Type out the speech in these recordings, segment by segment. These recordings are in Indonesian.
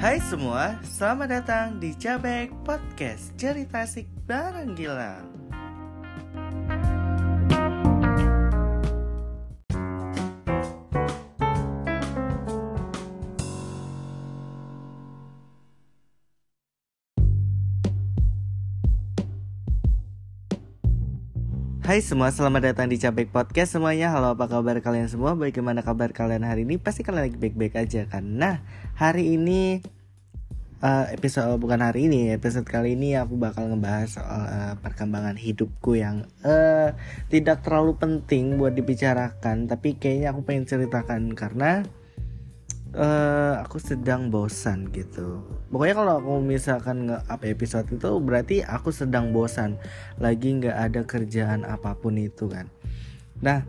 Hai semua, selamat datang di Cabek Podcast Cerita Asik Bareng Gilang Hai semua, selamat datang di Cabek Podcast semuanya Halo apa kabar kalian semua? Bagaimana kabar kalian hari ini? Pasti kalian lagi baik-baik aja kan? Nah, hari ini uh, Episode, bukan hari ini Episode kali ini aku bakal ngebahas soal uh, perkembangan hidupku yang uh, Tidak terlalu penting buat dibicarakan Tapi kayaknya aku pengen ceritakan Karena uh, aku sedang bosan gitu. Pokoknya kalau aku misalkan nge up episode itu berarti aku sedang bosan, lagi nggak ada kerjaan apa pun itu kan. Nah,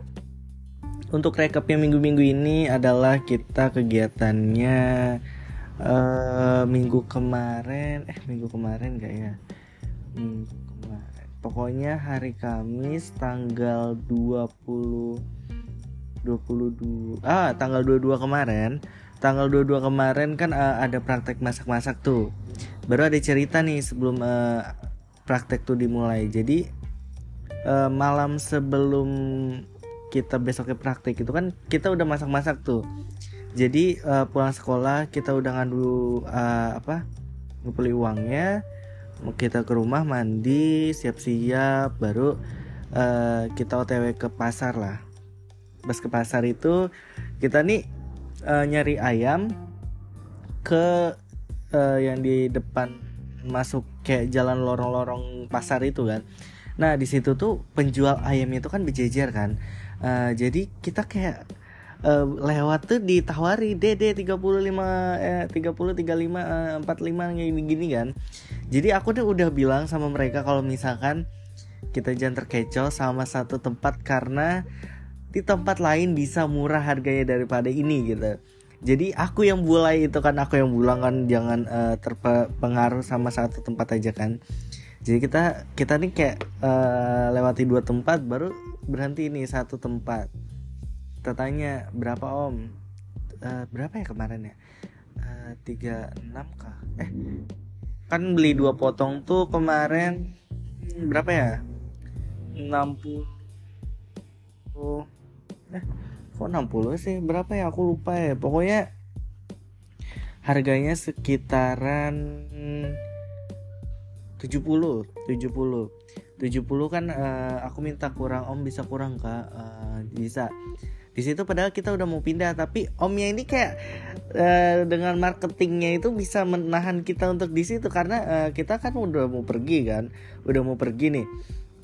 untuk recapnya minggu-minggu ini adalah kita kegiatannya uh, minggu kemarin, eh minggu kemarin gak ya? Minggu kemarin. Pokoknya hari Kamis tanggal 20 22 ah tanggal 22 kemarin tanggal 22 kemarin kan uh, ada praktek masak-masak tuh. Baru ada cerita nih sebelum uh, praktek tuh dimulai. Jadi uh, malam sebelum kita besoknya praktek itu kan kita udah masak-masak tuh. Jadi uh, pulang sekolah kita udah ngadu uh, apa? ngumpulin uangnya. Kita ke rumah mandi, siap-siap, baru uh, kita OTW ke pasar lah. Pas ke pasar itu kita nih uh, nyari ayam ke uh, yang di depan masuk kayak jalan lorong-lorong pasar itu kan. Nah di situ tuh penjual ayam itu kan berjejer kan. Uh, jadi kita kayak uh, lewat tuh ditawari DD 35 eh 30 35 uh, 45 kayak gini kan. Jadi aku tuh udah bilang sama mereka kalau misalkan kita jangan terkecoh sama satu tempat karena di tempat lain bisa murah harganya daripada ini gitu. Jadi aku yang mulai itu kan aku yang bilang kan jangan uh, terpengaruh sama satu tempat aja kan. Jadi kita kita nih kayak uh, lewati dua tempat baru berhenti nih satu tempat. Kita tanya berapa om? Uh, berapa ya kemarin ya? Tiga enam kah? Eh kan beli dua potong tuh kemarin. Berapa ya? 60 eh kok 60 sih? Berapa ya? Aku lupa ya. Pokoknya harganya sekitaran 70 70 70 kan uh, aku minta kurang om bisa kurang kak? Uh, bisa. Di situ padahal kita udah mau pindah tapi omnya ini kayak uh, dengan marketingnya itu bisa menahan kita untuk di situ. Karena uh, kita kan udah mau pergi kan? Udah mau pergi nih.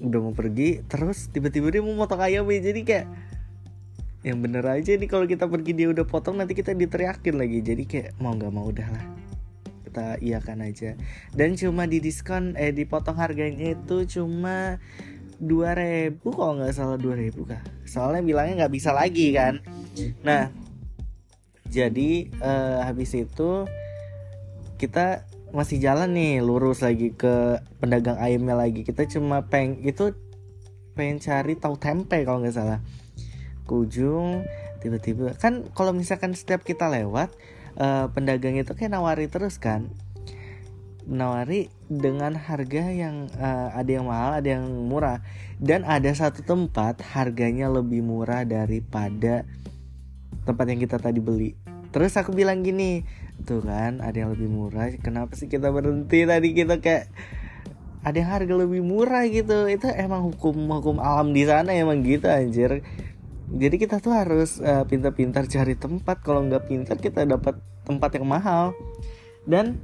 Udah mau pergi terus tiba-tiba dia mau motong ayam jadi kayak yang bener aja nih kalau kita pergi dia udah potong nanti kita diteriakin lagi. Jadi kayak mau nggak mau udahlah kita iakan aja. Dan cuma di diskon eh dipotong harganya itu cuma 2000 kalau nggak salah 2000 kah. Soalnya bilangnya nggak bisa lagi kan. Nah jadi eh, habis itu kita masih jalan nih lurus lagi ke pedagang ayamnya lagi. Kita cuma peng itu pengen cari tahu tempe kalau nggak salah ke ujung tiba-tiba kan kalau misalkan setiap kita lewat uh, pedagang itu kayak nawari terus kan. Nawari dengan harga yang uh, ada yang mahal ada yang murah. Dan ada satu tempat harganya lebih murah daripada tempat yang kita tadi beli. Terus aku bilang gini tuh kan ada yang lebih murah kenapa sih kita berhenti? Tadi kita kayak ada yang harga lebih murah gitu. Itu emang hukum hukum alam di sana emang gitu anjir jadi kita tuh harus uh, pintar-pintar cari tempat. Kalau nggak pintar kita dapat tempat yang mahal. Dan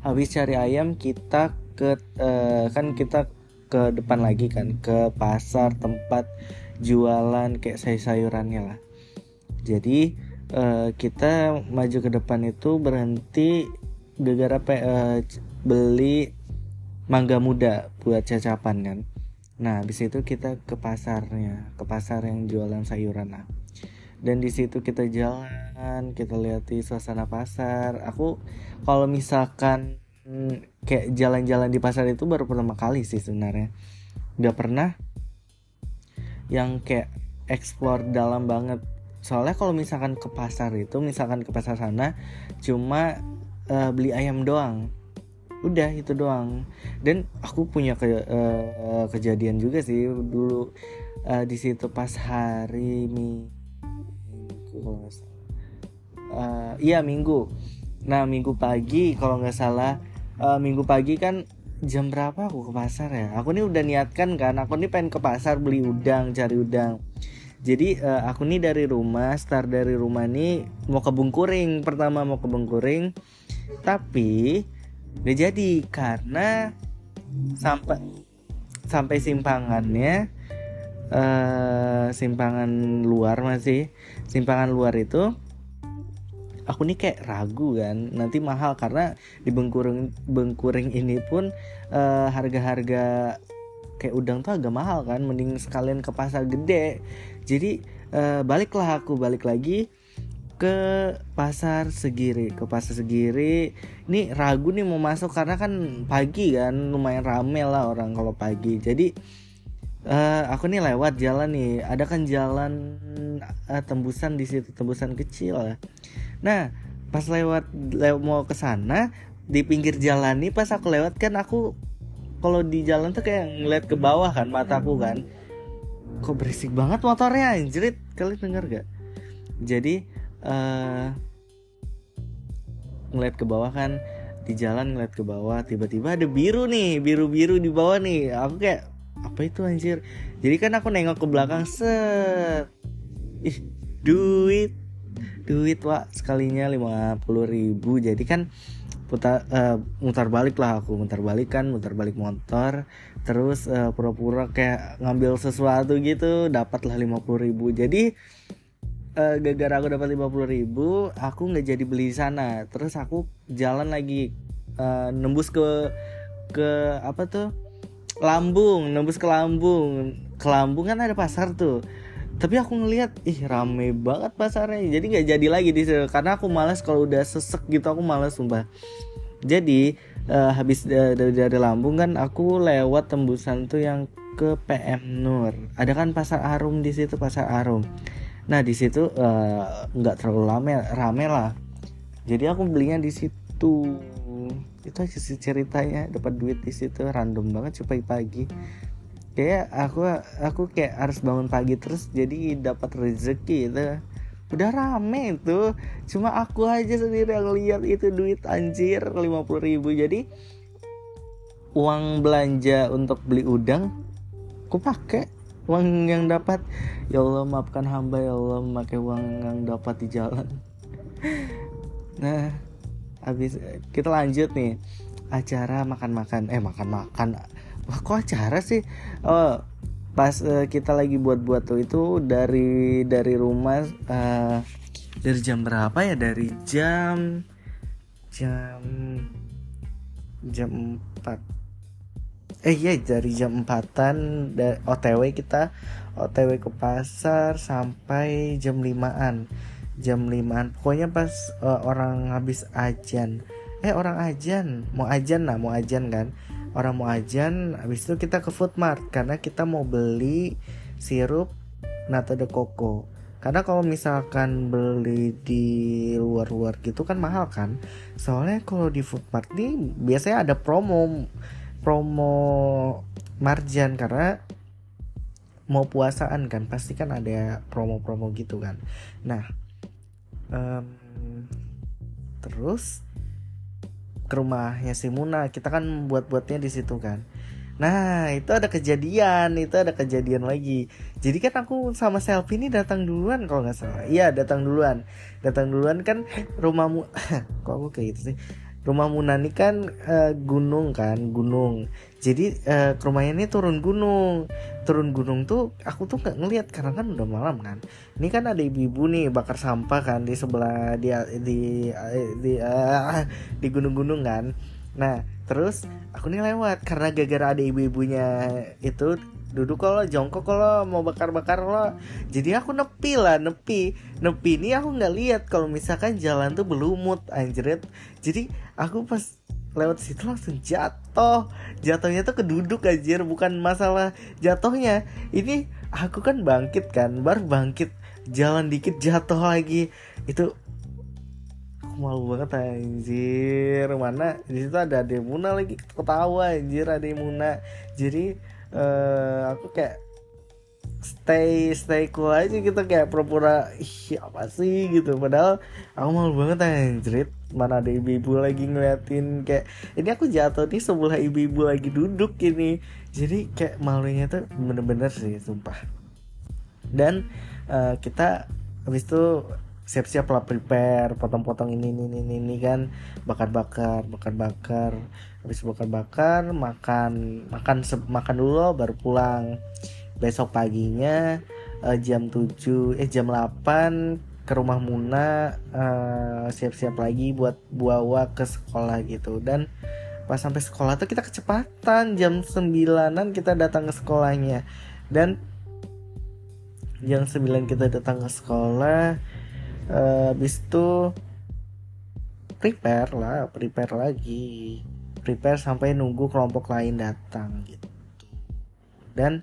habis cari ayam kita ke uh, kan kita ke depan lagi kan. Ke pasar tempat jualan kayak sayur-sayurannya lah. Jadi uh, kita maju ke depan itu berhenti gara-gara uh, beli mangga muda buat cacapan kan Nah, habis itu kita ke pasarnya, ke pasar yang jualan sayuran lah. Dan di situ kita jalan, kita lihat di suasana pasar. Aku kalau misalkan kayak jalan-jalan di pasar itu baru pertama kali sih sebenarnya. Gak pernah yang kayak explore dalam banget soalnya kalau misalkan ke pasar itu misalkan ke pasar sana cuma uh, beli ayam doang udah itu doang. Dan aku punya ke, uh, kejadian juga sih dulu uh, di situ pas hari minggu uh, iya minggu. Nah minggu pagi kalau nggak salah uh, minggu pagi kan jam berapa aku ke pasar ya? Aku nih udah niatkan kan aku nih pengen ke pasar beli udang cari udang. Jadi uh, aku nih dari rumah start dari rumah nih mau ke Bungkuring pertama mau ke Bungkuring tapi gak jadi karena sampai sampai simpangannya uh, simpangan luar masih simpangan luar itu aku nih kayak ragu kan nanti mahal karena di Bengkuring Bengkuring ini pun uh, harga-harga kayak udang tuh agak mahal kan mending sekalian ke pasar gede. Jadi uh, baliklah aku balik lagi ke pasar segiri ke pasar segiri. Ini ragu nih mau masuk karena kan pagi kan lumayan rame lah orang kalau pagi. Jadi uh, aku nih lewat jalan nih. Ada kan jalan uh, tembusan di situ tembusan kecil lah. Nah pas lewat lewat mau ke sana di pinggir jalan nih pas aku lewat kan aku kalau di jalan tuh kayak ngeliat ke bawah kan mataku kan. Kok berisik banget motornya anjrit. Kalian denger gak? Jadi uh, ngeliat ke bawah kan di jalan ngeliat ke bawah tiba-tiba ada biru nih biru-biru di bawah nih. Aku kayak apa itu anjir? Jadi kan aku nengok ke belakang set. Ih duit. Duit wa sekalinya lima puluh ribu. Jadi kan putar uh, mutar balik lah aku mutar balik kan mutar balik motor. Terus uh, pura-pura kayak ngambil sesuatu gitu dapatlah lima puluh ribu. Jadi uh, gara-gara aku dapat lima puluh ribu aku nggak jadi beli di sana. Terus aku jalan lagi uh, nembus ke ke apa tuh? Lambung nembus ke lambung. Ke lambung kan ada pasar tuh. Tapi aku ngelihat ih rame banget pasarnya. Jadi nggak jadi lagi di situ. Karena aku malas kalau udah sesek gitu aku malas sumpah. Jadi uh, habis dari, dari Lampung kan aku lewat tembusan tuh yang ke PM Nur. Ada kan pasar Arum di situ pasar Arum nah di situ eh, nggak uh, terlalu rame rame lah. Jadi aku belinya di situ. Itu aja sih ceritanya dapat duit di situ random banget sih pagi-pagi kayak aku aku kayak harus bangun pagi terus jadi dapat rezeki itu. Udah rame itu. Cuma aku aja sendiri yang lihat itu duit anjir 50 ribu. Jadi uang belanja untuk beli udang aku pakai uang yang dapat. Ya Allah maafkan hamba ya Allah memakai uang yang dapat di jalan. Nah habis kita lanjut nih. Acara makan-makan. Eh makan-makan. Wah kok acara sih? Oh pas uh, kita lagi buat-buat tuh itu dari dari rumah uh, dari jam berapa ya? Dari jam jam jam 4 eh iya dari jam 4an OTW kita OTW ke pasar sampai jam 5an jam 5an pokoknya pas uh, orang habis ajan. Eh orang ajan mau ajan lah mau ajan kan. Orang mau ajan habis itu kita ke food mart karena kita mau beli sirup nata de coco. Karena kalau misalkan beli di luar-luar gitu kan mahal kan. Soalnya kalau di food mart nih biasanya ada promo promo marjan karena mau puasaan kan pasti kan ada promo-promo gitu kan. Nah um, terus ke rumahnya si Muna kita kan buat-buatnya di situ kan. Nah itu ada kejadian itu ada kejadian lagi. Jadi kan aku sama selfie ini datang duluan kalau nggak salah. Iya datang duluan. Datang duluan kan rumahmu kok aku kayak gitu sih rumah Munani kan uh, gunung kan gunung. Jadi uh, ke rumahnya ini turun gunung. Turun gunung tuh aku tuh nggak ngelihat karena kan udah malam kan. Ini kan ada ibu-ibu nih bakar sampah kan di sebelah di di di, uh, di gunung-gunung kan. Nah terus aku nih lewat karena gara-gara ada ibu-ibunya itu duduk kalau jongkok kalau mau bakar-bakar lo. Jadi aku nepi lah nepi. Nepi ini aku nggak lihat kalau misalkan jalan tuh belumut anjret. Jadi aku pas lewat situ langsung jatuh. Jatuhnya tuh keduduk anjir. Bukan masalah jatuhnya. Ini aku kan bangkit kan baru bangkit. Jalan dikit jatuh lagi. Itu aku malu banget anjir. Mana? Di situ ada Demuna lagi. Ketawa anjir ada Demuna jadi uh, aku kayak stay stay cool aja gitu kayak pura-pura ih apa sih? gitu. Padahal aku malu banget anjir mana ada ibu-ibu lagi ngeliatin kayak ini aku jatuh nih sebelah ibu-ibu lagi duduk ini. Jadi kayak malunya tuh bener-bener sih sumpah. Dan uh, kita habis itu siap-siap lah prepare potong-potong ini ini ini ini kan. Bakar-bakar bakar-bakar. Habis bakar-bakar makan makan makan dulu baru pulang. Besok paginya uh, jam 7 eh jam 8 ke rumah Muna uh, siap-siap lagi buat bawa ke sekolah gitu. Dan pas sampai sekolah tuh kita kecepatan jam 9an kita datang ke sekolahnya. Dan jam 9 kita datang ke sekolah uh, habis itu prepare lah prepare lagi. Prepare sampai nunggu kelompok lain datang gitu. Dan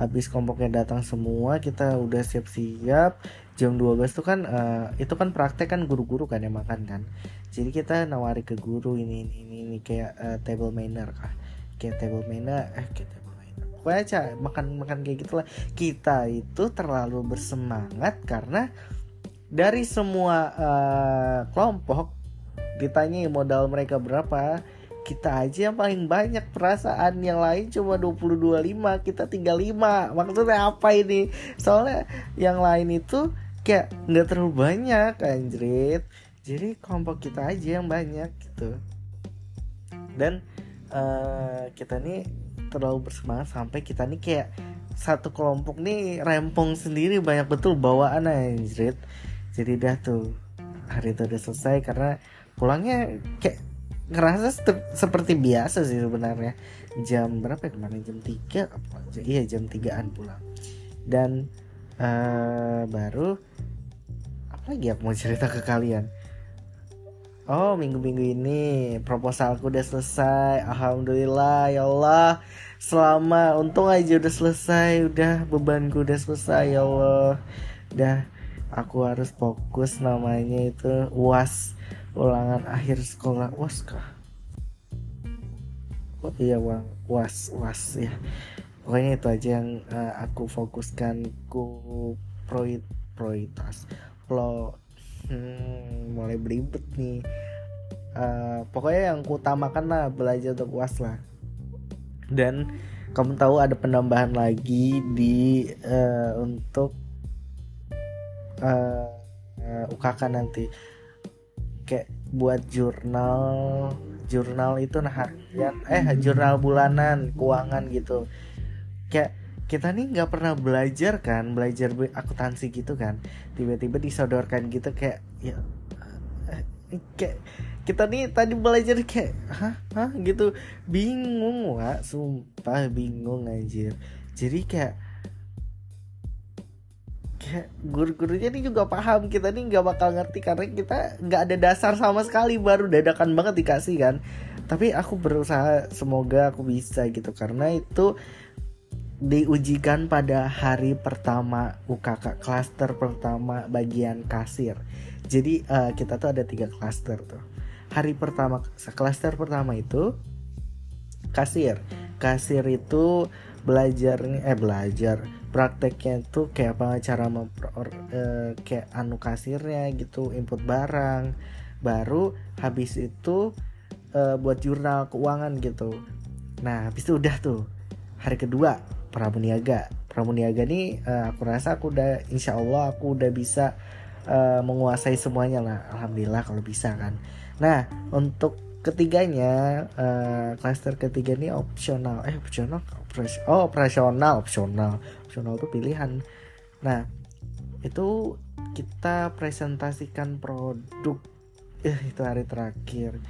habis kelompoknya datang semua kita udah siap-siap. Jam 12 tuh kan uh, itu kan praktek kan guru-guru kan yang makan kan. Jadi kita nawari ke guru ini ini ini, ini kayak uh, table manner kah. Kayak table manner eh kayak table manner. Pokoknya aja makan makan kayak gitulah. Kita itu terlalu bersemangat karena dari semua uh, kelompok ditanya modal mereka berapa kita aja yang paling banyak perasaan. Yang lain cuma 22.5 kita tinggal 5 maksudnya apa ini? Soalnya yang lain itu kayak nggak terlalu banyak anjrit. Jadi kelompok kita aja yang banyak gitu. Dan uh, kita nih terlalu bersemangat sampai kita nih kayak satu kelompok nih rempong sendiri. Banyak betul bawaan anjrit jadi dah tuh hari itu udah selesai karena pulangnya kayak ngerasa seperti biasa sih sebenarnya. Jam berapa ya kemarin? Jam 3 apa? Iya jam 3an pulang. Dan uh, baru apa lagi aku mau cerita ke kalian? Oh minggu-minggu ini proposalku udah selesai. Alhamdulillah ya Allah. Selama untung aja udah selesai. Udah bebanku udah selesai ya Allah. Udah aku harus fokus namanya itu UAS ulangan akhir sekolah. Was kah? Oh iya bang. Was was ya. Pokoknya itu aja yang uh, aku fokuskan. Ku proid prioritas pro hmm, mulai beribet nih. Uh, pokoknya yang ku utamakan lah belajar untuk was lah. Dan kamu tahu ada penambahan lagi di uh, untuk uh, uh, UKK nanti. Kayak buat jurnal jurnal itu nah harian eh jurnal bulanan keuangan gitu. Kayak kita nih nggak pernah belajar kan belajar akuntansi gitu kan. Tiba-tiba disodorkan gitu kayak ya eh, kayak kita nih tadi belajar kayak hah? Hah? gitu. Bingung wa sumpah bingung anjir. Jadi kayak guru-gurunya ini juga paham kita nih nggak bakal ngerti karena kita nggak ada dasar sama sekali baru dadakan banget dikasih kan. Tapi aku berusaha semoga aku bisa gitu karena itu diujikan pada hari pertama UKK klaster pertama bagian kasir. Jadi uh, kita tuh ada tiga klaster tuh. Hari pertama klaster pertama itu kasir. Kasir itu belajar eh belajar prakteknya itu kayak apa cara memper eh, kayak anu kasirnya gitu input barang. Baru habis itu eh, buat jurnal keuangan gitu. Nah habis itu udah tuh. Hari kedua pramuniaga. Pramuniaga nih eh, aku rasa aku udah insya Allah aku udah bisa eh, menguasai semuanya lah. Alhamdulillah kalau bisa kan. Nah untuk ketiganya uh, cluster ketiga ini opsional. Eh opsional? Oh operasional opsional. Opsional itu pilihan. Nah itu kita presentasikan produk. Eh itu hari terakhir.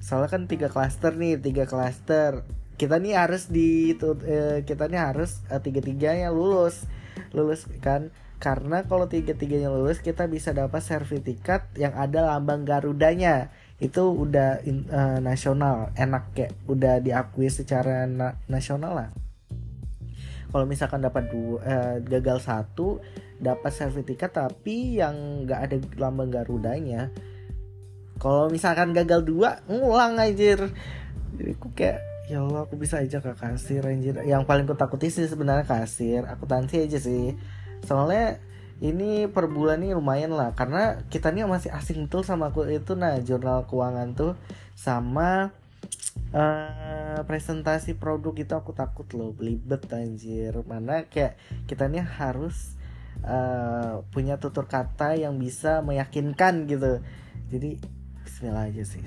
Soalnya kan tiga cluster nih tiga cluster kita nih harus di eh, kita nih harus eh, tiga tiganya lulus. Lulus kan? Karena kalau tiga tiganya lulus kita bisa dapat sertifikat yang ada lambang garudanya itu udah in, uh, nasional enak kayak udah diakui secara na nasional lah. Kalau misalkan dapat dua uh, gagal satu dapat sertifikat tapi yang nggak ada lambang Garudanya kalau misalkan gagal dua ngulang anjir. Jadi aku kayak ya Allah aku bisa aja ke kasir anjir. Yang paling ku takuti sih sebenarnya kasir akuntansi aja sih. Soalnya ini per bulan ini lumayan lah karena kita nih masih asing betul sama aku itu nah jurnal keuangan tuh sama uh, presentasi produk itu aku takut loh belibet anjir. Mana kayak kita nih harus uh, punya tutur kata yang bisa meyakinkan gitu. Jadi Bismillah aja sih,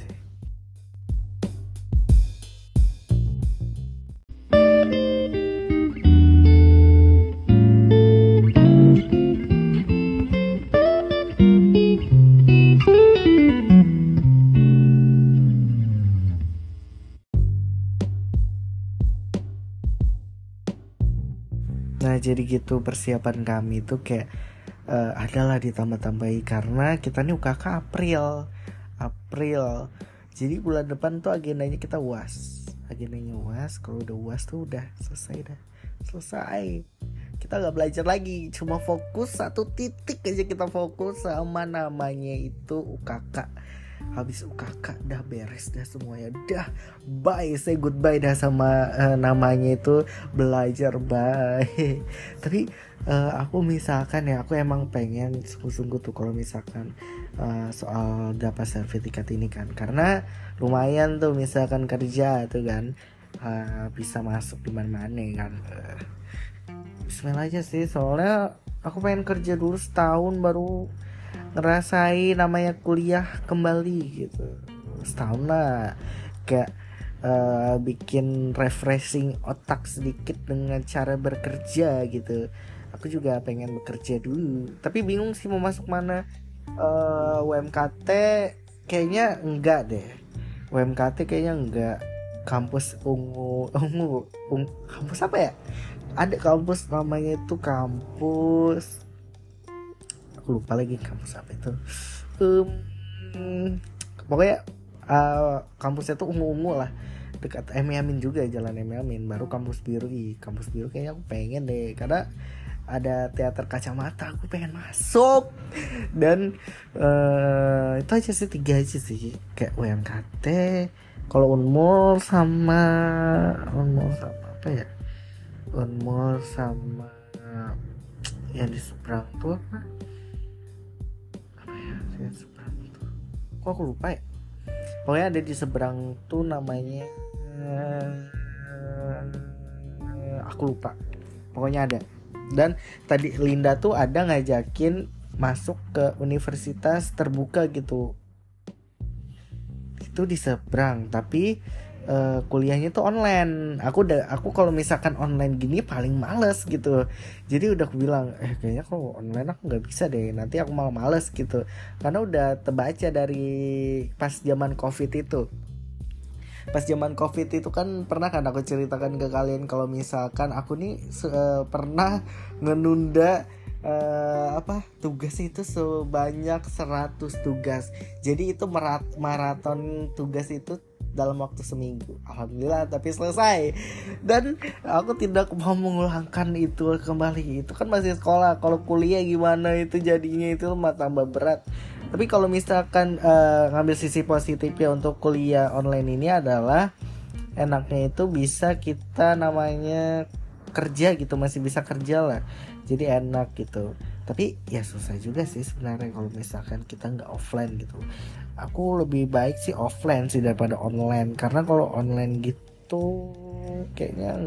jadi gitu persiapan kami itu kayak uh, adalah ditambah-tambahi karena kita nih UKK April April. Jadi bulan depan tuh agendanya kita uas agendanya uas kalau udah uas tuh udah selesai dah. Selesai. Kita nggak belajar lagi cuma fokus satu titik aja kita fokus sama namanya itu UKK habis UKK dah beres dah semuanya. Dah bye say goodbye dah sama uh, namanya itu belajar bye. Tapi uh, aku misalkan ya aku emang pengen sungguh-sungguh tuh kalau misalkan uh, soal dapat sertifikat ini kan. Karena lumayan tuh misalkan kerja tuh kan uh, bisa masuk di mana-mana kan. Uh, Bismillah aja sih soalnya aku pengen kerja dulu setahun baru ngerasain namanya kuliah kembali gitu. Setahun lah. Kayak uh, bikin refreshing otak sedikit dengan cara bekerja gitu. Aku juga pengen bekerja dulu. Tapi bingung sih mau masuk mana. Uh, eh, UMKT kayaknya enggak deh. UMKT kayaknya enggak. Kampus ungu ungu ungu kampus apa ya? Ada kampus namanya itu kampus aku lupa lagi kampus apa itu. Um, pokoknya uh, kampusnya tuh ungu-ungu lah. Dekat Emi Amin juga jalan Emi Amin. Baru kampus biru i kampus biru kayaknya aku pengen deh. Karena ada teater kacamata aku pengen masuk. Dan uh, itu aja sih tiga aja sih. Kayak UMKT kalau Unmul sama Unmul sama apa ya? Unmul sama yang di seberang tuh seberang tuh kok aku lupa ya? Pokoknya ada di seberang tuh namanya uh, aku lupa. Pokoknya ada. Dan tadi Linda tuh ada ngajakin masuk ke universitas terbuka gitu. Itu di seberang tapi uh, kuliahnya tuh online. Aku udah aku kalau misalkan online gini paling males gitu. Jadi udah aku bilang eh kayaknya kalau online aku nggak bisa deh nanti aku malah males gitu. Karena udah terbaca dari pas zaman covid itu. Pas zaman covid itu kan pernah kan aku ceritakan ke kalian kalau misalkan aku nih uh, pernah ngenunda uh, apa tugas itu sebanyak 100 tugas. Jadi itu merat maraton tugas itu dalam waktu seminggu. Alhamdulillah tapi selesai. Dan aku tidak mau mengulangkan itu kembali. Itu kan masih sekolah. Kalau kuliah gimana itu jadinya itu tambah berat. Tapi kalau misalkan uh, ngambil sisi positifnya untuk kuliah online ini adalah enaknya itu bisa kita namanya kerja gitu. Masih bisa kerja lah jadi enak gitu. Tapi ya susah juga sih sebenarnya kalau misalkan kita nggak offline gitu. Aku lebih baik sih offline sih daripada online. Karena kalau online gitu kayaknya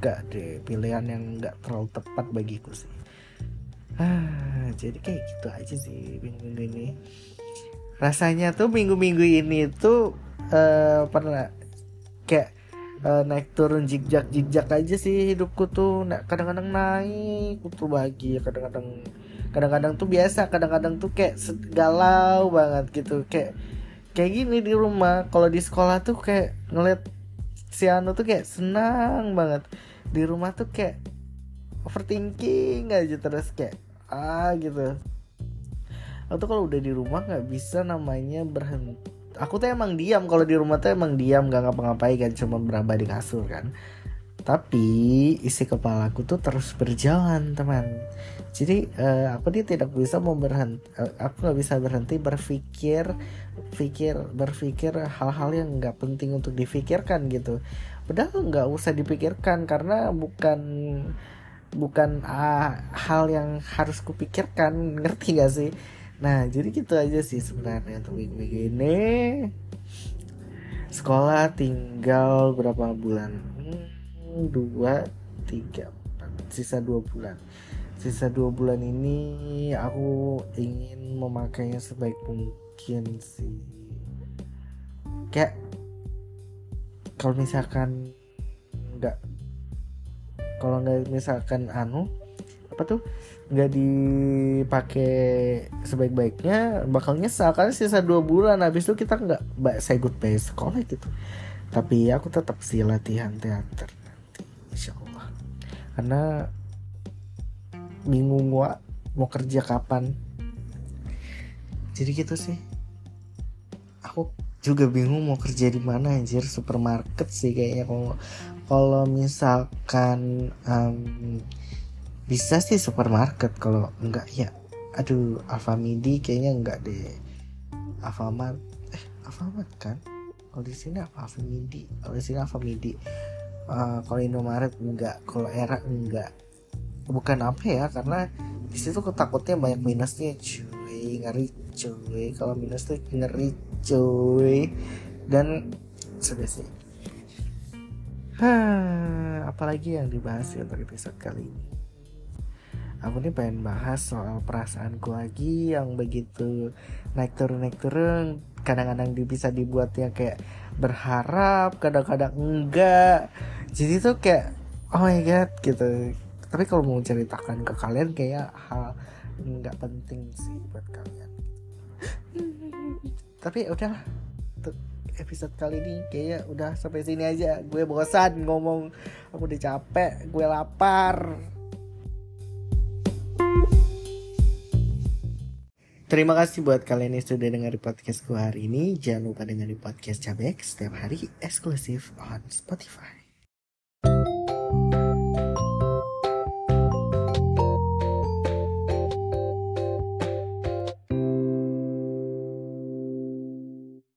nggak deh. Pilihan yang nggak terlalu tepat bagiku sih. Ah jadi kayak gitu aja sih minggu-minggu ini. Rasanya tuh minggu-minggu ini tuh uh, pernah kayak uh, naik turun jigjak jigjak aja sih hidupku tuh. Kadang-kadang naik tuh bahagia kadang-kadang kadang-kadang tuh biasa kadang-kadang tuh kayak galau banget gitu. Kayak kayak gini di rumah. Kalau di sekolah tuh kayak ngeliat si Anu tuh kayak senang banget. Di rumah tuh kayak overthinking aja terus kayak ah gitu. Atau kalau udah di rumah nggak bisa namanya berhenti aku tuh emang diam kalau di rumah tuh emang diam gak ngapa-ngapain kan cuma beraba di kasur kan. Tapi isi kepalaku tuh terus berjalan teman. Jadi uh, aku dia tidak bisa mau berhenti uh, aku nggak bisa berhenti berpikir pikir berpikir hal-hal yang nggak penting untuk difikirkan gitu. Padahal nggak usah dipikirkan karena bukan bukan uh, hal yang harus kupikirkan. Ngerti gak sih nah jadi gitu aja sih sebenarnya untuk minggu ini. Sekolah tinggal berapa bulan? Hmm, dua tiga empat. Sisa dua bulan. Sisa dua bulan ini aku ingin memakainya sebaik mungkin sih. Kayak kalau misalkan nggak kalau nggak misalkan anu apa tuh nggak dipakai sebaik-baiknya bakal nyesal. Karena sisa dua bulan habis itu kita nggak saya goodbye sekolah gitu. Tapi aku tetap sih latihan teater nanti insya Allah. Karena bingung gua mau kerja kapan. Jadi gitu sih. Aku juga bingung mau kerja di mana anjir. Supermarket sih kayaknya kalau kalau misalkan um, bisa sih supermarket kalau enggak ya. Aduh Alfamidi kayaknya enggak deh. Alfamart eh Alfamart kan? Kalau di sini apa Alfamidi? Kalau di sini Alfamidi. Uh, kalau Indomaret enggak kalau era enggak. Bukan apa ya karena di situ ketakutnya banyak minusnya cuy. Ngeri cuy. Kalau minus tuh ngeri cuy. Dan sudah sih. Hah, apalagi yang dibahas ya untuk episode kali ini aku nih pengen bahas soal perasaanku lagi yang begitu naik turun naik turun. Kadang-kadang bisa dibuatnya kayak berharap kadang-kadang enggak. Jadi tuh kayak oh my god gitu. Tapi kalau mau ceritakan ke kalian kayak hal nggak penting sih buat kalian. Tapi udahlah untuk episode kali ini kayaknya udah sampai sini aja. Gue bosan ngomong aku udah capek gue lapar Terima kasih buat kalian yang sudah dengar di podcastku hari ini. Jangan lupa dengar di podcast Cabek setiap hari eksklusif on Spotify.